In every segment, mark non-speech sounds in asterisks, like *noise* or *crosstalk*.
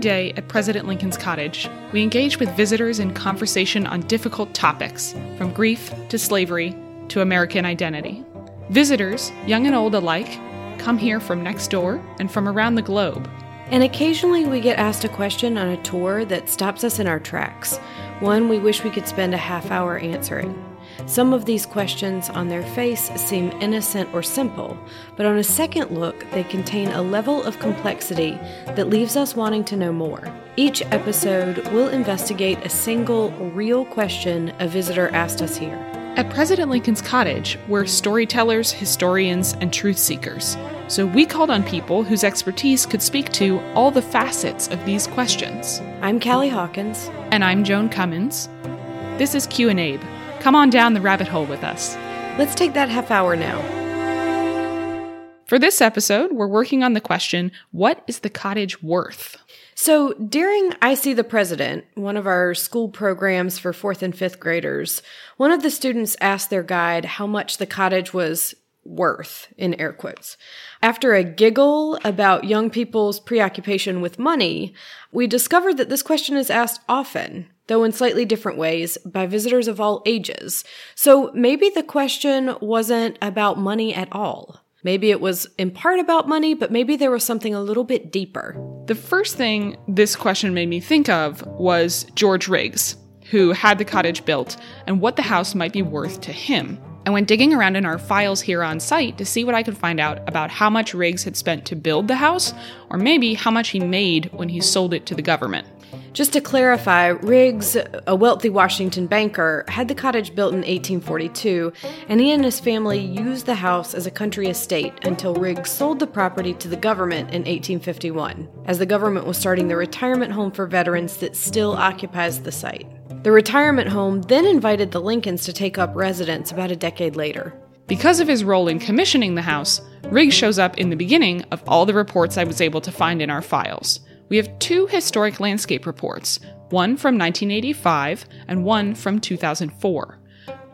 day at President Lincoln's cottage, we engage with visitors in conversation on difficult topics, from grief to slavery to American identity. Visitors, young and old alike, come here from next door and from around the globe. And occasionally we get asked a question on a tour that stops us in our tracks, one we wish we could spend a half hour answering. Some of these questions on their face seem innocent or simple, but on a second look, they contain a level of complexity that leaves us wanting to know more. Each episode will investigate a single real question a visitor asked us here. At President Lincoln's cottage, we're storytellers, historians, and truth seekers. So we called on people whose expertise could speak to all the facets of these questions. I'm Callie Hawkins. And I'm Joan Cummins. This is Q and Abe. Come on down the rabbit hole with us. Let's take that half hour now. For this episode, we're working on the question what is the cottage worth? So, during I See the President, one of our school programs for fourth and fifth graders, one of the students asked their guide how much the cottage was worth, in air quotes. After a giggle about young people's preoccupation with money, we discovered that this question is asked often though in slightly different ways, by visitors of all ages. So maybe the question wasn't about money at all. Maybe it was in part about money, but maybe there was something a little bit deeper. The first thing this question made me think of was George Riggs, who had the cottage built, and what the house might be worth to him. I went digging around in our files here on site to see what I could find out about how much Riggs had spent to build the house, or maybe how much he made when he sold it to the government. Just to clarify, Riggs, a wealthy Washington banker, had the cottage built in 1842, and he and his family used the house as a country estate until Riggs sold the property to the government in 1851, as the government was starting the retirement home for veterans that still occupies the site. The retirement home then invited the Lincolns to take up residence about a decade later. Because of his role in commissioning the house, Riggs shows up in the beginning of all the reports I was able to find in our files we have two historic landscape reports, one from 1985 and one from 2004.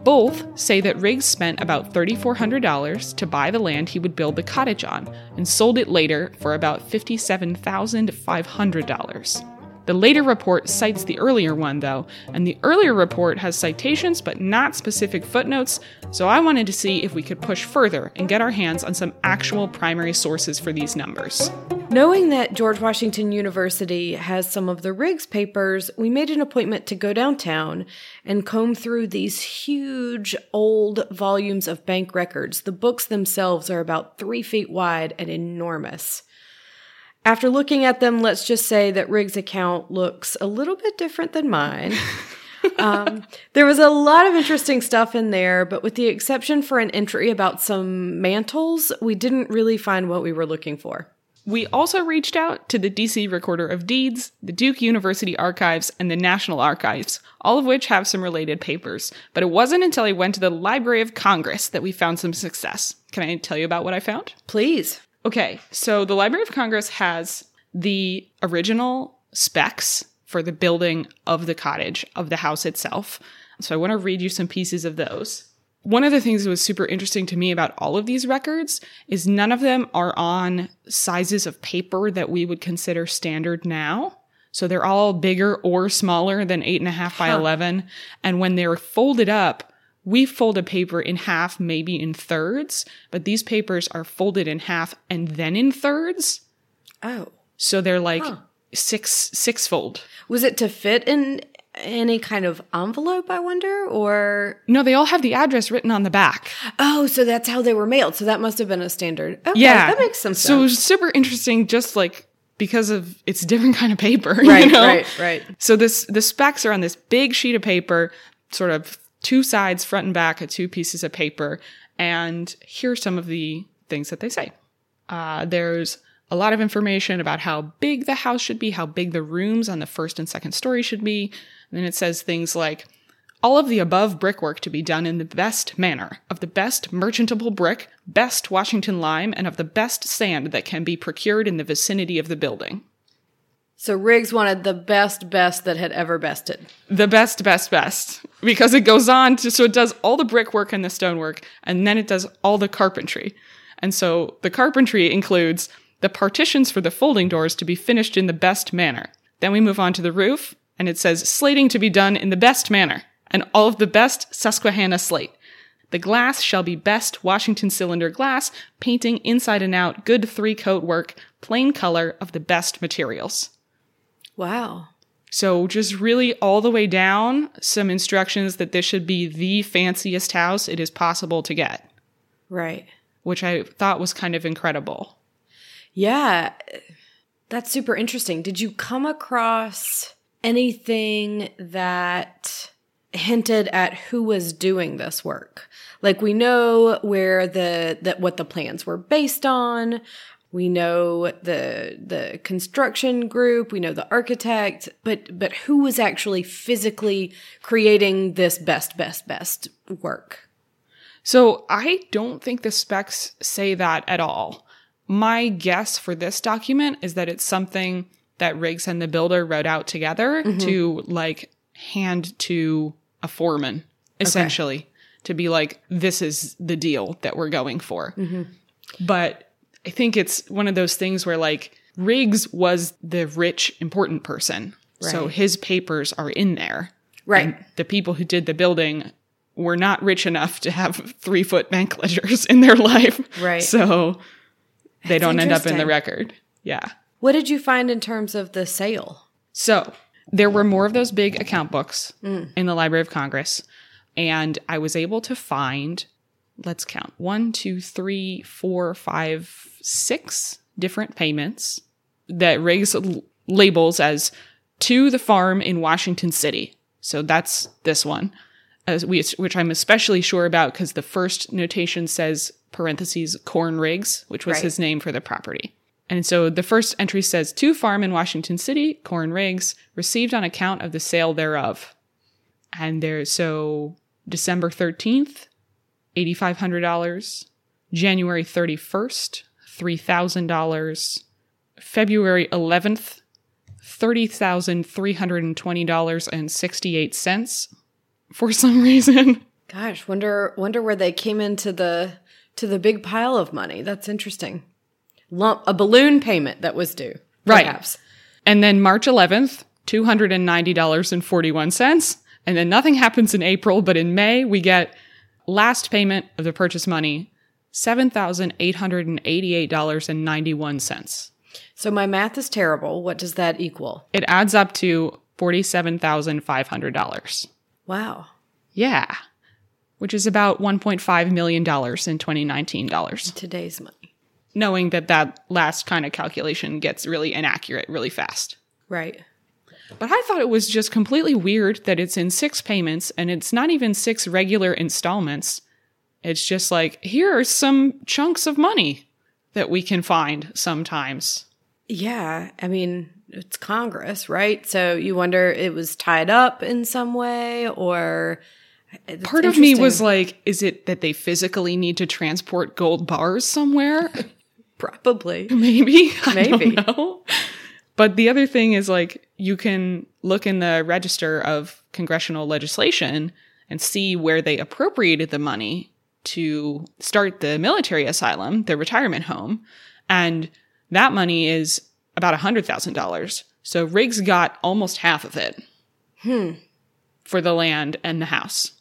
Both say that Riggs spent about $3,400 to buy the land he would build the cottage on and sold it later for about $57,500. The later report cites the earlier one, though, and the earlier report has citations but not specific footnotes, so I wanted to see if we could push further and get our hands on some actual primary sources for these numbers. Knowing that George Washington University has some of the Riggs papers, we made an appointment to go downtown and comb through these huge old volumes of bank records. The books themselves are about three feet wide and enormous. After looking at them, let's just say that Riggs' account looks a little bit different than mine. *laughs* um, there was a lot of interesting stuff in there, but with the exception for an entry about some mantles, we didn't really find what we were looking for. We also reached out to the DC Recorder of Deeds, the Duke University Archives, and the National Archives, all of which have some related papers. But it wasn't until I went to the Library of Congress that we found some success. Can I tell you about what I found? Please. Okay, so the Library of Congress has the original specs for the building of the cottage, of the house itself. So I want to read you some pieces of those. One of the things that was super interesting to me about all of these records is none of them are on sizes of paper that we would consider standard now. So they're all bigger or smaller than eight and a half by huh. 11. And when they're folded up, we fold a paper in half, maybe in thirds, but these papers are folded in half and then in thirds. Oh. So they're like huh. six six fold. Was it to fit in any kind of envelope, I wonder, or No, they all have the address written on the back. Oh, so that's how they were mailed. So that must have been a standard. Okay, yeah. that makes some sense. So it was super interesting just like because of it's a different kind of paper. *laughs* Right, you know? right, right. So this the specs are on this big sheet of paper, sort of two sides, front and back, of two pieces of paper. And here's some of the things that they say. Uh, there's a lot of information about how big the house should be, how big the rooms on the first and second story should be. And then it says things like, all of the above brickwork to be done in the best manner, of the best merchantable brick, best Washington lime, and of the best sand that can be procured in the vicinity of the building. So Riggs wanted the best best that had ever bested. The best best best because it goes on to so it does all the brickwork and the stonework and then it does all the carpentry. And so the carpentry includes the partitions for the folding doors to be finished in the best manner, Then we move on to the roof, and it says slating to be done in the best manner, and all of the best Susquehanna slate. The glass shall be best Washington cylinder glass, painting inside and out, good three coat work, plain color of the best materials. Wow. So, just really all the way down, some instructions that this should be the fanciest house it is possible to get, Right. which I thought was kind of incredible. Yeah. That's super interesting. Did you come across anything that hinted at who was doing this work? Like we know where the that what the plans were based on. We know the the construction group, we know the architect, but but who was actually physically creating this best best best work? So, I don't think the specs say that at all. My guess for this document is that it's something that Riggs and the builder wrote out together mm-hmm. to like hand to a foreman, essentially, to be like, this is the deal that we're going for. Mm-hmm. But I think it's one of those things where like Riggs was the rich, important person. So his papers are in there. Right. And the people who did the building were not rich enough to have *laughs* three foot bank ledgers in their life. Right. So they don't end up in the record. Yeah. What did you find in terms of the sale? So there were more of those big account books mm. in the Library of Congress. And I was able to find, let's count one, two, three, four, five, six different payments that Riggs l- labels as to the farm in Washington City. So that's this one, as we, which I'm especially sure about because the first notation says parentheses Corn Rigs, which was Right. his name for the property. And so the first entry says to farm in Washington City, Corn Rigs, received on account of the sale thereof. And there, so December 13th, $8,500. January 31st, $3,000. February 11th, $30,320.68 for some reason. Gosh, wonder wonder where they came into the to the big pile of money. That's interesting. Lump a balloon payment that was due. Right. Perhaps. And then March 11th, $290.41. And then nothing happens in April, but in May, we get last payment of the purchase money, $7,888.91. So my math is terrible. What does that equal? It adds up to $47,500. Wow. Yeah. Which is about $1.5 million in 2019 dollars. Today's money. Knowing that that last kind of calculation gets really inaccurate really fast. Right. But I thought it was just completely weird that it's in six payments and it's not even six regular installments. It's just like, here are some chunks of money that we can find sometimes. Yeah. I mean, it's Congress, right? So you wonder it was tied up in some way or Part of me was like, is it that they physically need to transport gold bars somewhere? *laughs* probably. Maybe. *laughs* I Maybe. don't know. But the other thing is like you can look in the register of congressional legislation and see where they appropriated the money to start the military asylum, the retirement home, and that money is about $100,000. So Riggs got almost half of it. Hmm. For the land and the house.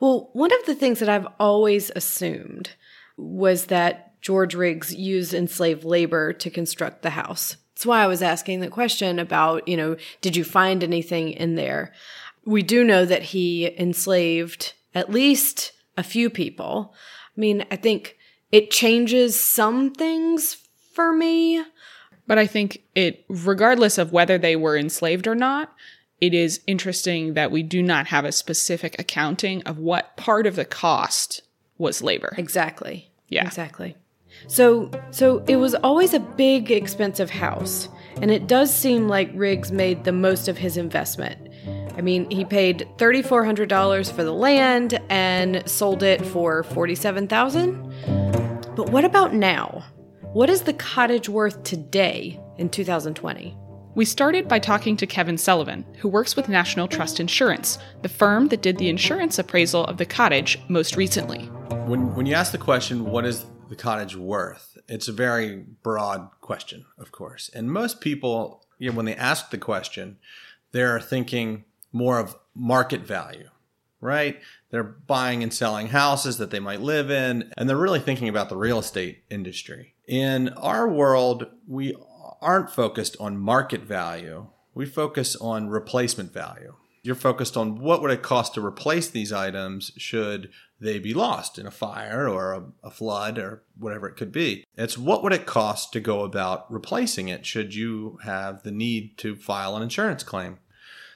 Well, one of the things that I've always assumed was that George Riggs used enslaved labor to construct the house. That's why I was asking the question about, you know, did you find anything in there? We do know that he enslaved at least a few people. I mean, I think it changes some things for me. But I think it, regardless of whether they were enslaved or not, it is interesting that we do not have a specific accounting of what part of the cost was labor. Exactly. Yeah. Exactly. So so it was always a big expensive house, and it does seem like Riggs made the most of his investment. I mean, he paid $3400 for the land and sold it for 47,000. But what about now? What is the cottage worth today in 2020? We started by talking to Kevin Sullivan, who works with National Trust Insurance, the firm that did the insurance appraisal of the cottage most recently. When when you ask the question, what is the cottage worth? It's a very broad question, of course. And most people, you know, when they ask the question, they're thinking more of market value, right? They're buying and selling houses that they might live in, and they're really thinking about the real estate industry. In our world, we aren't focused on market value. We focus on replacement value. You're focused on what would it cost to replace these items should they be lost in a fire or a, a, flood or whatever it could be. It's what would it cost to go about replacing it should you have the need to file an insurance claim.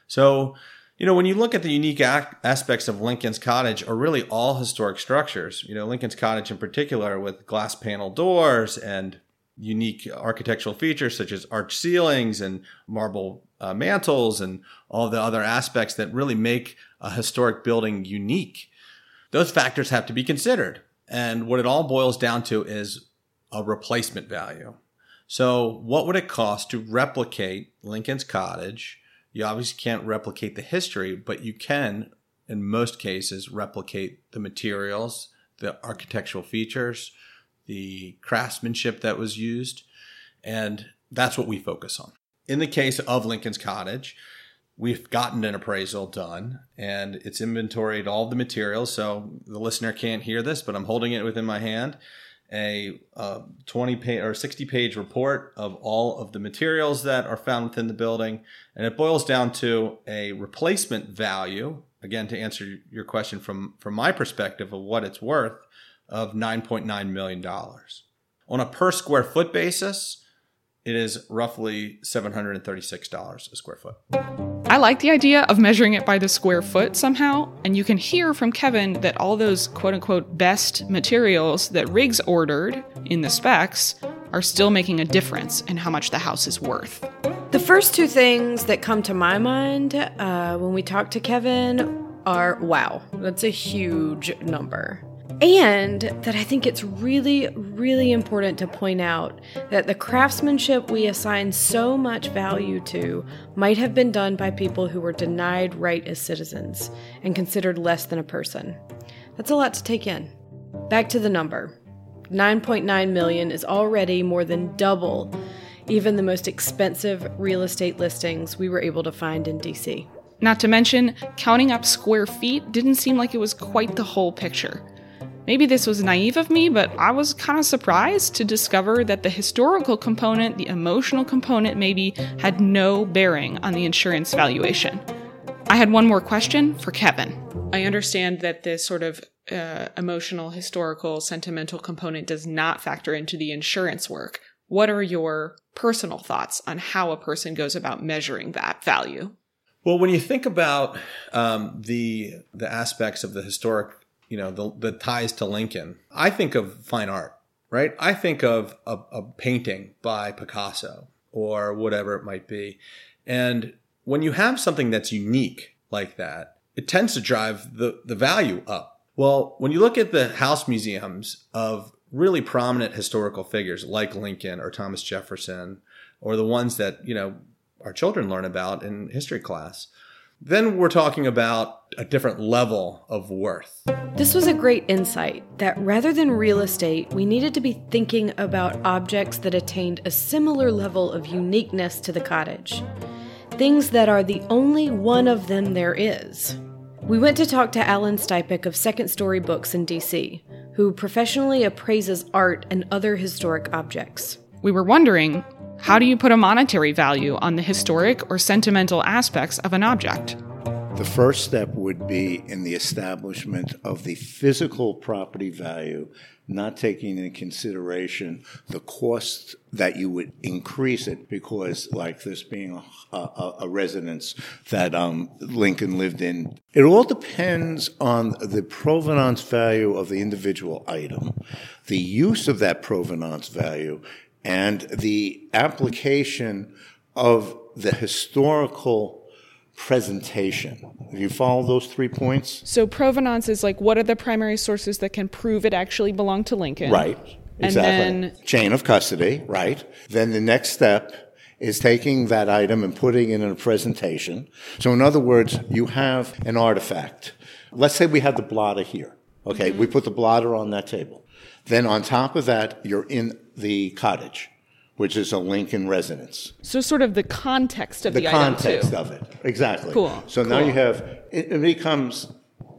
So, you know, when you look at the unique ac- aspects of Lincoln's Cottage, or really all historic structures, you know, Lincoln's Cottage in particular with glass panel doors and unique architectural features such as arch ceilings and marble uh, mantles and all the other aspects that really make a historic building unique. Those factors have to be considered. And what it all boils down to is a replacement value. So, what would it cost to replicate Lincoln's Cottage? You obviously can't replicate the history, but you can, in most cases, replicate the materials, the architectural features, the craftsmanship that was used. And that's what we focus on. In the case of Lincoln's Cottage, we've gotten an appraisal done and it's inventoried all the materials. So the listener can't hear this, but I'm holding it within my hand. A uh, 20 page or 60 page report of all of the materials that are found within the building. And it boils down to a replacement value. Again, to answer your question from, from my perspective of what it's worth of $9.9 million. On a per square foot basis, it is roughly $736 a square foot. I like the idea of measuring it by the square foot somehow, and you can hear from Kevin that all those quote unquote best materials that Riggs ordered in the specs are still making a difference in how much the house is worth. The first two things that come to my mind uh, when we talk to Kevin are wow, that's a huge number. And that I think it's really, really important to point out that the craftsmanship we assign so much value to might have been done by people who were denied right as citizens and considered less than a person. That's a lot to take in. Back to the number 9.9 million is already more than double even the most expensive real estate listings we were able to find in DC. Not to mention, counting up square feet didn't seem like it was quite the whole picture. Maybe this was naive of me, but I was kind of surprised to discover that the historical component, the emotional component, maybe had no bearing on the insurance valuation. I had one more question for Kevin. I understand that this sort of uh, emotional, historical, sentimental component does not factor into the insurance work. What are your personal thoughts on how a person goes about measuring that value? Well, when you think about um, the the aspects of the historic you know, the, the ties to Lincoln. I think of fine art, right? I think of a, a painting by Picasso or whatever it might be. And when you have something that's unique like that, it tends to drive the, the value up. Well, when you look at the house museums of really prominent historical figures like Lincoln or Thomas Jefferson, or the ones that, you know, our children learn about in history class, then we're talking about a different level of worth. This was a great insight that rather than real estate, we needed to be thinking about objects that attained a similar level of uniqueness to the cottage. Things that are the only one of them there is. We went to talk to Allan Stypeck of Second Story Books in DC, who professionally appraises art and other historic objects. We were wondering how do you put a monetary value on the historic or sentimental aspects of an object? The first step would be in the establishment of the physical property value, not taking into consideration the cost that you would increase it because, like this being a, a, a residence that um, Lincoln lived in, it all depends on the provenance value of the individual item, the use of that provenance value, and the application of the historical presentation. Have you follow those three points? So provenance is like what are the primary sources that can prove it actually belonged to Lincoln? Right. Exactly. And then chain of custody, right? Then the next step is taking that item and putting it in a presentation. So in other words, you have an artifact. Let's say we have the blotter here. Okay, mm-hmm. we put the blotter on that table. Then on top of that, you're in the cottage. which is a Lincoln residence. So sort of the context of the, The item context too. of it. Exactly. Cool, So now you have, it, it becomes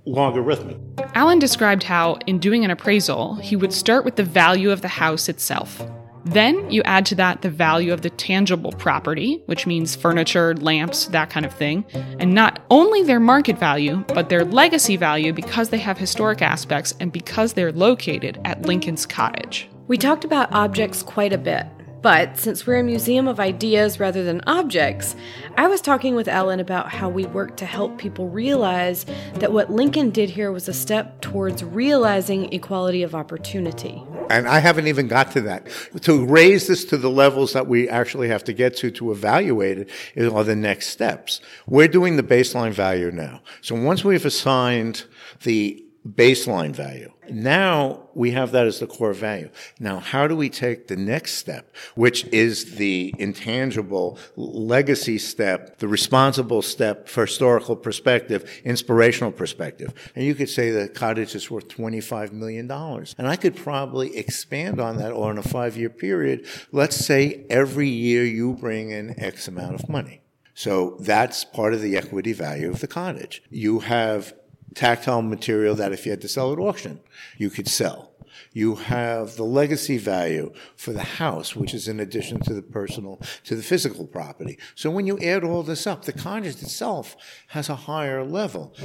logarithmic. Allan described how, in doing an appraisal, he would start with the value of the house itself. Then you add to that the value of the tangible property, which means furniture, lamps, that kind of thing, and not only their market value, but their legacy value because they have historic aspects and because they're located at Lincoln's cottage. We talked about objects quite a bit, but since we're a museum of ideas rather than objects, I was talking with Ellen about how we work to help people realize that what Lincoln did here was a step towards realizing equality of opportunity. And I haven't even got to that. To raise this to the levels that we actually have to get to to evaluate it are the next steps. We're doing the baseline value now. So once we've assigned the baseline value, now we have that as the core value. Now, how do we take the next step, which is the intangible legacy step, the responsible step for historical perspective, inspirational perspective? And you could say the cottage is worth $25 million. And I could probably expand on that or in a five year period. Let's say every year you bring in X amount of money. So that's part of the equity value of the cottage. You have tactile material that if you had to sell at auction, you could sell. You have the legacy value for the house, which is in addition to the personal, to the physical property. So when you add all this up, the cottage itself has a higher level.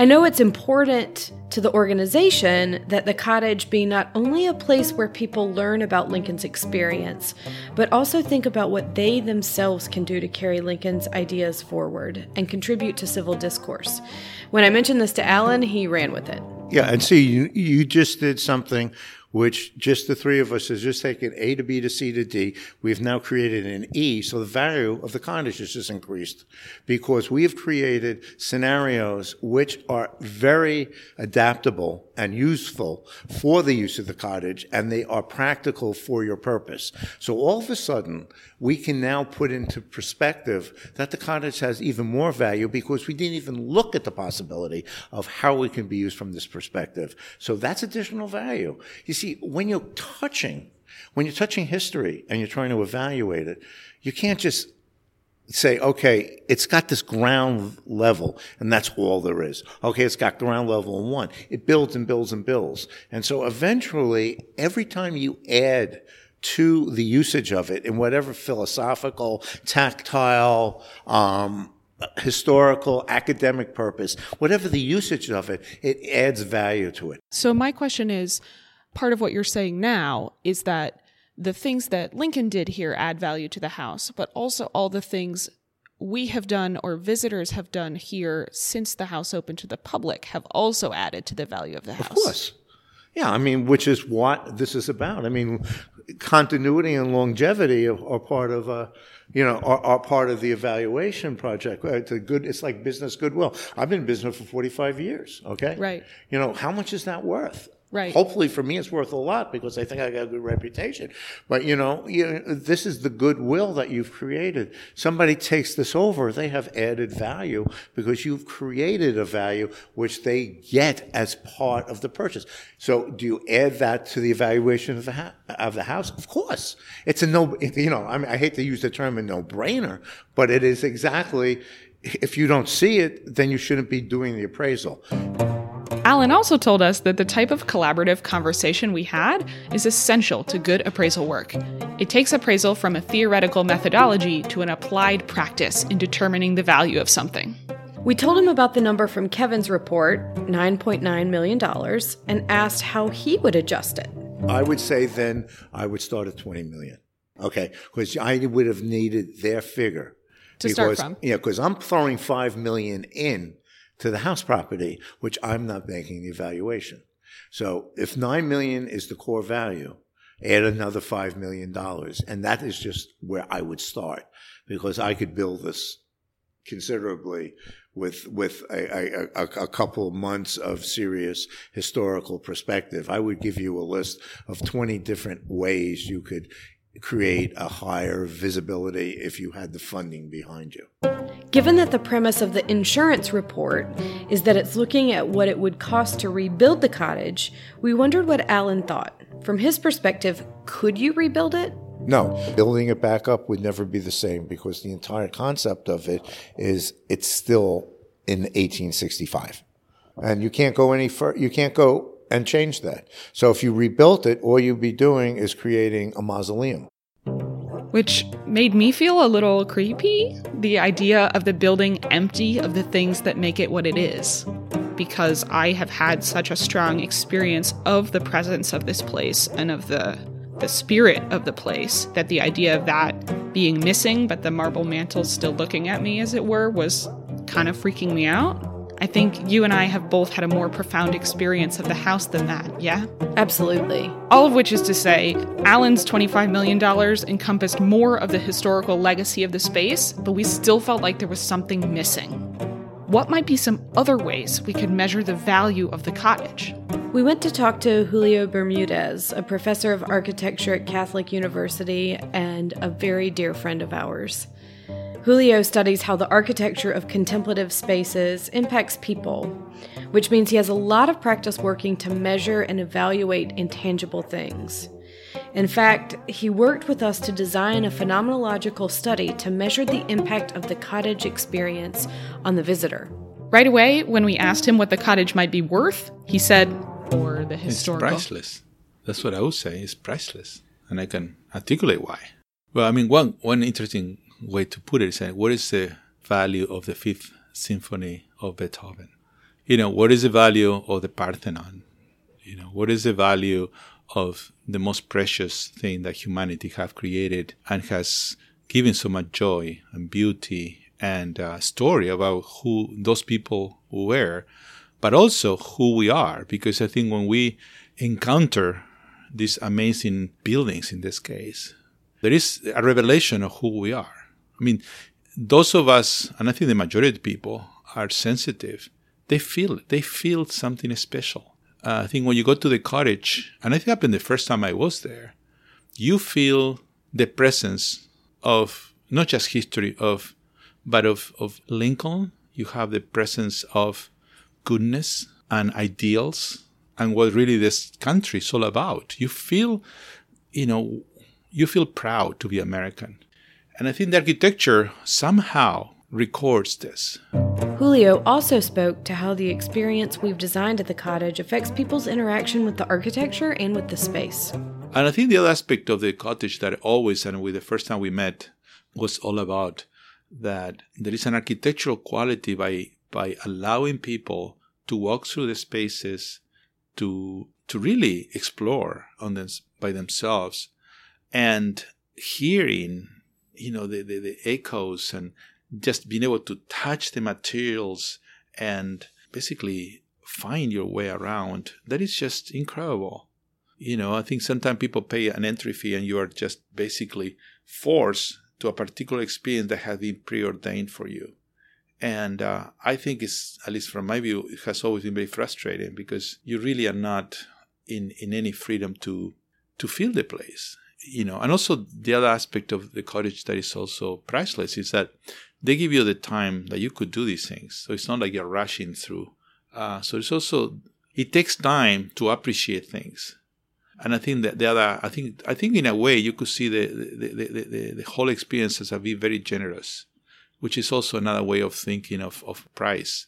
I know it's important to the organization that the cottage be not only a place where people learn about Lincoln's experience, but also think about what they themselves can do to carry Lincoln's ideas forward and contribute to civil discourse. When I mentioned this to Allan, he ran with it. Yeah, and see, you, you just did something which just the three of us has just taken A to B to C to D. We've now created an E, so the value of the cottage has just increased because we have created scenarios which are very adaptable and useful for the use of the cottage, and they are practical for your purpose. So all of a sudden, we can now put into perspective that the cottage has even more value because we didn't even look at the possibility of how it can be used from this perspective. So that's additional value. You see, when you're touching, when you're touching history and you're trying to evaluate it, you can't just say, okay, it's got this ground level, and that's all there is. Okay, it's got ground level and one. It builds and builds and builds. And so eventually, every time you add to the usage of it in whatever philosophical, tactile, um, historical, academic purpose, whatever the usage of it, it adds value to it. So my question is part of what you're saying now is that the things that Lincoln did here add value to the house, but also all the things we have done or visitors have done here since the house opened to the public have also added to the value of the house. Of course. Yeah, I mean, which is what this is about. I mean, continuity and longevity are, are part of, uh, you know, are, are part of the evaluation project. It's a good. It's like business goodwill. I've been in business for forty five years. Okay. Right. You know, how much is that worth? Right. Hopefully, for me, it's worth a lot because I think I got a good reputation. But you know, you this is the goodwill that you've created. Somebody takes this over; they have added value because you've created a value which they get as part of the purchase. So, do you add that to the evaluation of the ha- of the house? Of course, it's a no. You know, I mean, I hate to use the term a no-brainer, but it is exactly. If you don't see it, then you shouldn't be doing the appraisal. Allan also told us that the type of collaborative conversation we had is essential to good appraisal work. It takes appraisal from a theoretical methodology to an applied practice in determining the value of something. We told him about the number from Kevin's report, $9.9 million, and asked how he would adjust it. I would say then I would start at 20 million. Okay. Because I would have needed their figure. To start from. Yeah, because I'm throwing 5 million in to the house property, which I'm not making the evaluation. So if 9 million is the core value, add another 5 million dollars. And that is just where I would start because I could build this considerably with with a, a, a couple months of serious historical perspective. I would give you a list of 20 different ways you could create a higher visibility if you had the funding behind you. Given that the premise of the insurance report is that it's looking at what it would cost to rebuild the cottage, we wondered what Allan thought. From his perspective, could you rebuild it? No, building it back up would never be the same because the entire concept of it is it's still in 1865. And you can't go any further, you can't go and change that. So if you rebuilt it, all you'd be doing is creating a mausoleum. Which made me feel a little creepy. The idea of the building empty of the things that make it what it is. Because I have had such a strong experience of the presence of this place and of the the spirit of the place that the idea of that being missing but the marble mantle still looking at me as it were was kind of freaking me out I think you and I have both had a more profound experience of the house than that, yeah? Absolutely. All of which is to say, Allan's $25 million encompassed more of the historical legacy of the space, but we still felt like there was something missing. What might be some other ways we could measure the value of the cottage? We went to talk to Julio Bermudez, a professor of architecture at Catholic University and a very dear friend of ours. Julio studies how the architecture of contemplative spaces impacts people, which means he has a lot of practice working to measure and evaluate intangible things. In fact, he worked with us to design a phenomenological study to measure the impact of the cottage experience on the visitor. Right away, when we asked him what the cottage might be worth, he said, or the historical. It's priceless. That's what I would say. It's priceless. And I can articulate why. Well, I mean, one, one interesting way to put it saying, what is the value of the Fifth Symphony of Beethoven? You know, what is the value of the Parthenon? You know, what is the value of the most precious thing that humanity have created and has given so much joy and beauty and uh, story about who those people were, but also who we are. Because I think when we encounter these amazing buildings in this case, there is a revelation of who we are. I mean, those of us, and I think the majority of people are sensitive. They feel. They feel something special. Uh, I think when you go to the cottage, and I think happened the first time I was there, you feel the presence of not just history of, but of, of Lincoln. You have the presence of goodness and ideals and what really this country is all about. You feel, you know, you feel proud to be American. And I think the architecture somehow records this. Julio also spoke to how the experience we've designed at the cottage affects people's interaction with the architecture and with the space. And I think the other aspect of the cottage that always, and with the first time we met, was all about that there is an architectural quality by by allowing people to walk through the spaces to to really explore on them by themselves and hearing you know the, the, the echoes and just being able to touch the materials and basically find your way around that is just incredible. You know i think sometimes people pay an entry fee and you are just basically forced to a particular experience that has been preordained for you. And uh, i think it's at least from my view it has always been very frustrating because you really are not in in any freedom to to feel the place you know, and also the other aspect of the cottage that is also priceless is that they give you the time that you could do these things. So it's not like you're rushing through. Uh, so it's also it takes time to appreciate things. And I think that the other, I think, I think in a way you could see the the, the, the, the whole experience as a be very generous, which is also another way of thinking of, of price.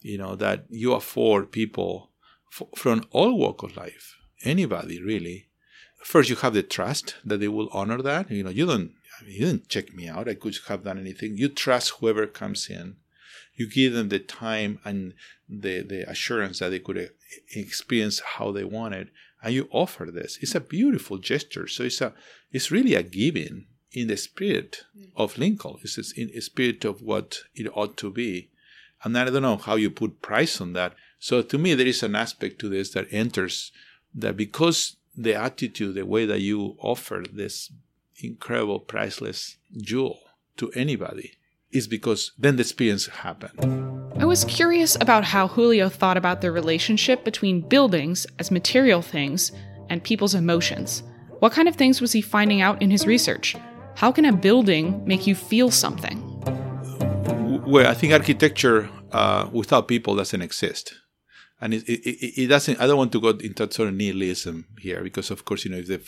You know that you afford people f- from all walk of life, anybody really, first you have the trust that they will honor that. You know, you don't I mean, you didn't check me out. I could have done anything. You trust whoever comes in. You give them the time and the the assurance that they could uh, experience how they wanted, and you offer this. It's a beautiful gesture. So it's a it's really a giving in the spirit mm. of Lincoln. It's in the spirit of what it ought to be. And I don't know how you put price on that. So to me, there is an aspect to this that enters that because the attitude, the way that you offer this incredible, priceless jewel to anybody is because then the experience happened. I was curious about how Julio thought about the relationship between buildings as material things and people's emotions. What kind of things was he finding out in his research? How can a building make you feel something? Well, I think architecture uh, without people doesn't exist and it, it, it, doesn't i don't want to go into sort of nihilism here because of course you know if the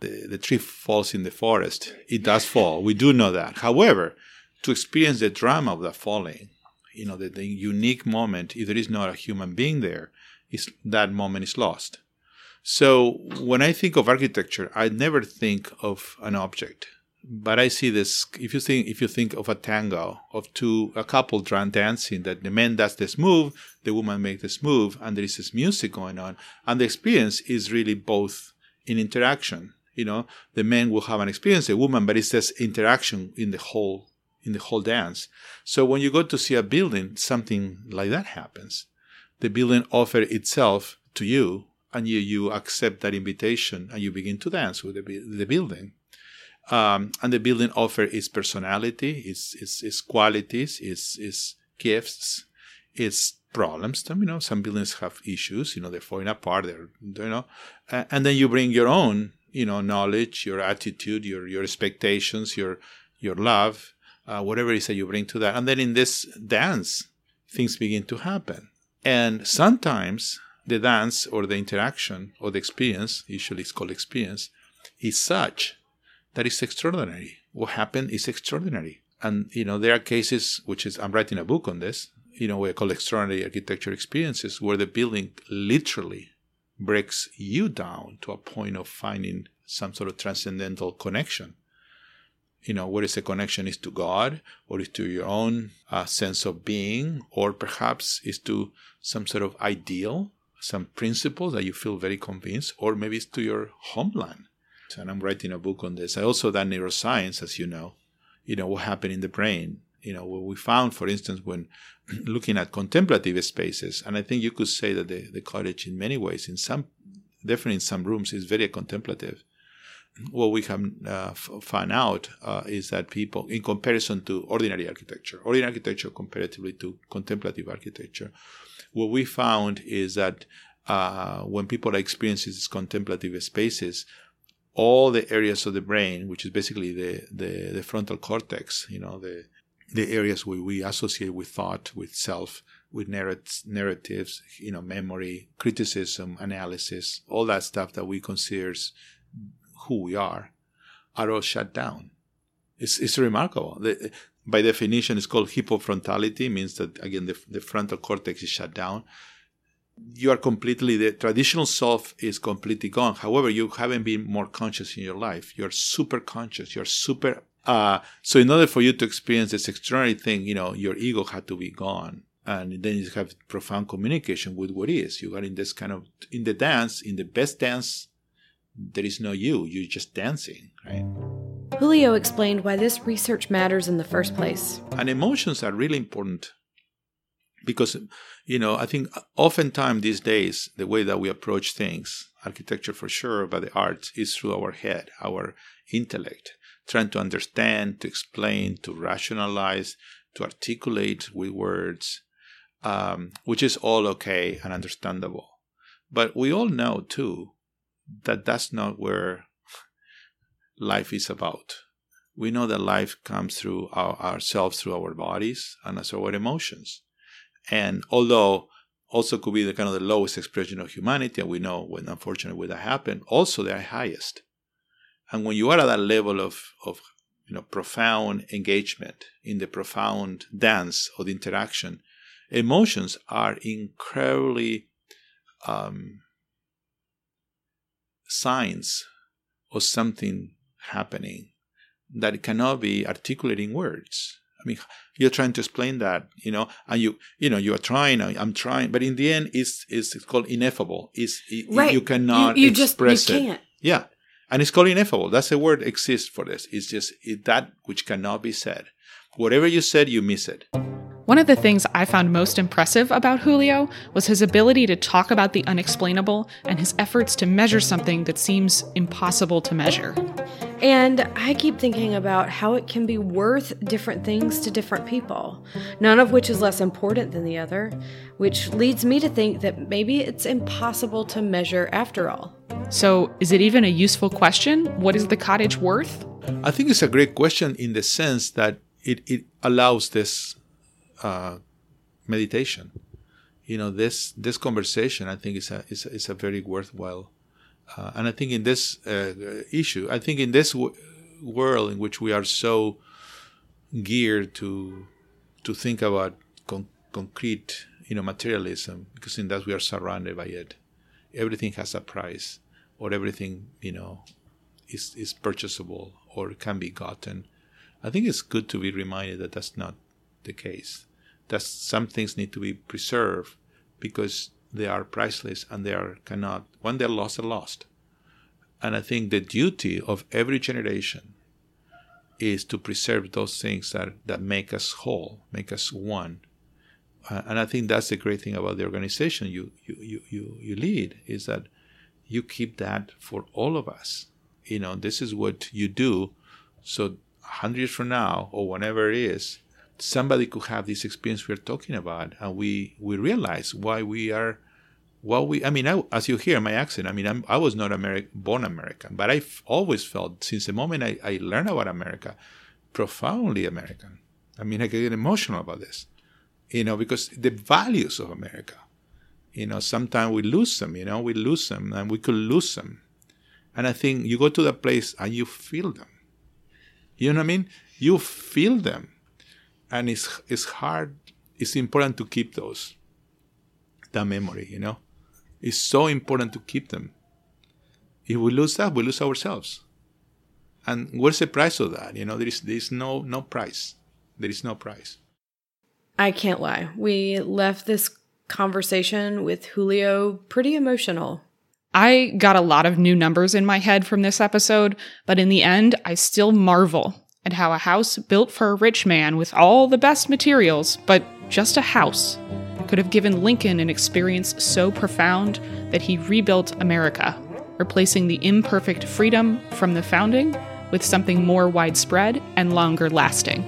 the, the tree falls in the forest. It does fall. We do know that. However, to experience the drama of that falling, you know, the, the unique moment, if there is not a human being there, is that moment is lost. So when I think of architecture, I never think of an object, but I see this. If you think if you think of a tango of two a couple dancing, that the man does this move, the woman makes this move, and there is this music going on, and the experience is really both in interaction. You know, the man will have an experience, the woman, but it's this interaction in the whole in the whole dance. So when you go to see a building, something like that happens. The building offers itself to you, and you, you accept that invitation, and you begin to dance with the, the building. Um, and the building offer its personality, its, its, its qualities, its, its gifts, its problems. You know, some buildings have issues. You know, they're falling apart. They're you know, and then you bring your own you know knowledge, your attitude, your your expectations, your your love, uh, whatever it is that you bring to that. And then in this dance, things begin to happen. And sometimes the dance or the interaction or the experience, usually it's called experience, is such that it's extraordinary. What happened is extraordinary. And you know, there are cases which is I'm writing a book on this, you know, we call extraordinary architecture experiences, where the building literally breaks you down to a point of finding some sort of transcendental connection you know, what is the connection is to God, or is to your own uh, sense of being, or perhaps is to some sort of ideal, some principle that you feel very convinced, or maybe it's to your homeland. And I'm writing a book on this. I also done neuroscience, as you know. You know what happened in the brain. You know what we found, for instance, when *clears throat* looking at contemplative spaces, and I think you could say that the, the cottage, in many ways, in some, definitely in some rooms, is very contemplative what we have uh, found out uh, is that people, in comparison to ordinary architecture, ordinary architecture comparatively to contemplative architecture, what we found is that uh, when people experience these contemplative spaces, all the areas of the brain, which is basically the, the, the frontal cortex, you know, the, the areas where we associate with thought, with self, with narratives, you know, memory, criticism, analysis, all that stuff that we consider who we are, are all shut down. It's, it's remarkable. The, by definition, it's called hypofrontality, means that, again, the, the frontal cortex is shut down. You are completely, the traditional self is completely gone. However, you haven't been more conscious in your life. You're super conscious. You're super. Uh, so, in order for you to experience this extraordinary thing, you know, your ego had to be gone and then you have profound communication with what is. You are in this kind of in the dance, in the best dance there is no you, you're just dancing, right? Julio explained why this research matters in the first place. And emotions are really important because, you know, I think oftentimes these days, the way that we approach things, architecture for sure, but the arts, is through our head, our intellect, trying to understand, to explain, to rationalize, to articulate with words, um, which is all okay and understandable. But we all know, too, that that's not where life is about. We know that life comes through our, ourselves, through our bodies, and through our emotions. And although also could be the kind of the lowest expression of humanity, and we know when unfortunately that happened, also they are highest. And when you are at that level of, of you know profound engagement in the profound dance of the interaction, emotions are incredibly um, signs of something happening that cannot be articulated in words. I mean, you're trying to explain that, you know, and you, you know, you are trying. I'm trying, but in the end, it's it's, it's called ineffable. It's right. you cannot you, you express just, you it. Can't. Yeah, and it's called ineffable. That's the word exists for this. It's just it, that which cannot be said. Whatever you said, you miss it. One of the things I found most impressive about Julio was his ability to talk about the unexplainable and his efforts to measure something that seems impossible to measure. And I keep thinking about how it can be worth different things to different people, none of which is less important than the other, which leads me to think that maybe it's impossible to measure after all. So, is it even a useful question? What is the cottage worth? I think it's a great question in the sense that it, it allows this uh, meditation. You know, this this conversation I think is a is is a very worthwhile Uh, and I think in this uh, issue, I think in this w- world in which we are so geared to to think about con- concrete, you know, materialism, because in that we are surrounded by it. Everything has a price, or everything, you know, is is purchasable or can be gotten. I think it's good to be reminded that that's not the case. That some things need to be preserved because they are priceless and they are cannot when they're lost, they're lost. And I think the duty of every generation is to preserve those things that, that make us whole, make us one. Uh, and I think that's the great thing about the organization you, you, you, you, you lead is that you keep that for all of us. You know, this is what you do. So, 100 years from now, or whenever it is, somebody could have this experience we're talking about, and we, we realize why we are well, we, I mean, I, as you hear my accent, I mean, I'm, i was not Ameri- born American, but I've always felt since the moment I, I learned about America, profoundly American. I mean, I get emotional about this, you know, because the values of America, you know, sometimes we lose them, you know, we lose them and we could lose them. And I think you go to that place and you feel them. You know what I mean? You feel them. And it's, it's hard, it's important to keep those, that memory, you know? It's so important to keep them. If we lose that, we lose ourselves. And what's the price of that? You know, there is there is no no price. There is no price. I can't lie. We left this conversation with Julio pretty emotional. I got a lot of new numbers in my head from this episode, but in the end, I still marvel at how a house built for a rich man with all the best materials, but just a house, could have given Lincoln an experience so profound that he rebuilt America, replacing the imperfect freedom from the founding with something more widespread and longer lasting.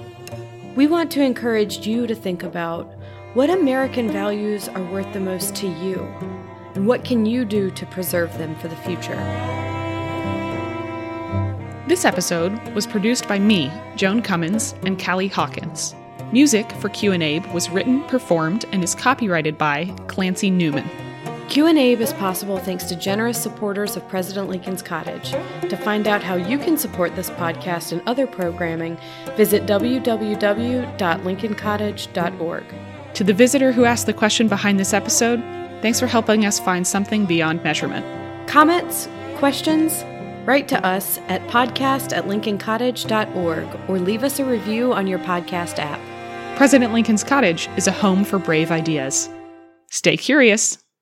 We want to encourage you to think about what American values are worth the most to you, and what can you do to preserve them for the future. This episode was produced by me, Joan Cummins, and Callie Hawkins. Music for Q and Abe was written, performed, and is copyrighted by Clancy Newman. Q and Abe is possible thanks to generous supporters of President Lincoln's Cottage. To find out how you can support this podcast and other programming, visit www.lincolncottage.org. To the visitor who asked the question behind this episode, thanks for helping us find something beyond measurement. Comments, questions, write to us at podcast at lincolncottage.org or leave us a review on your podcast app. President Lincoln's Cottage is a home for brave ideas. Stay curious.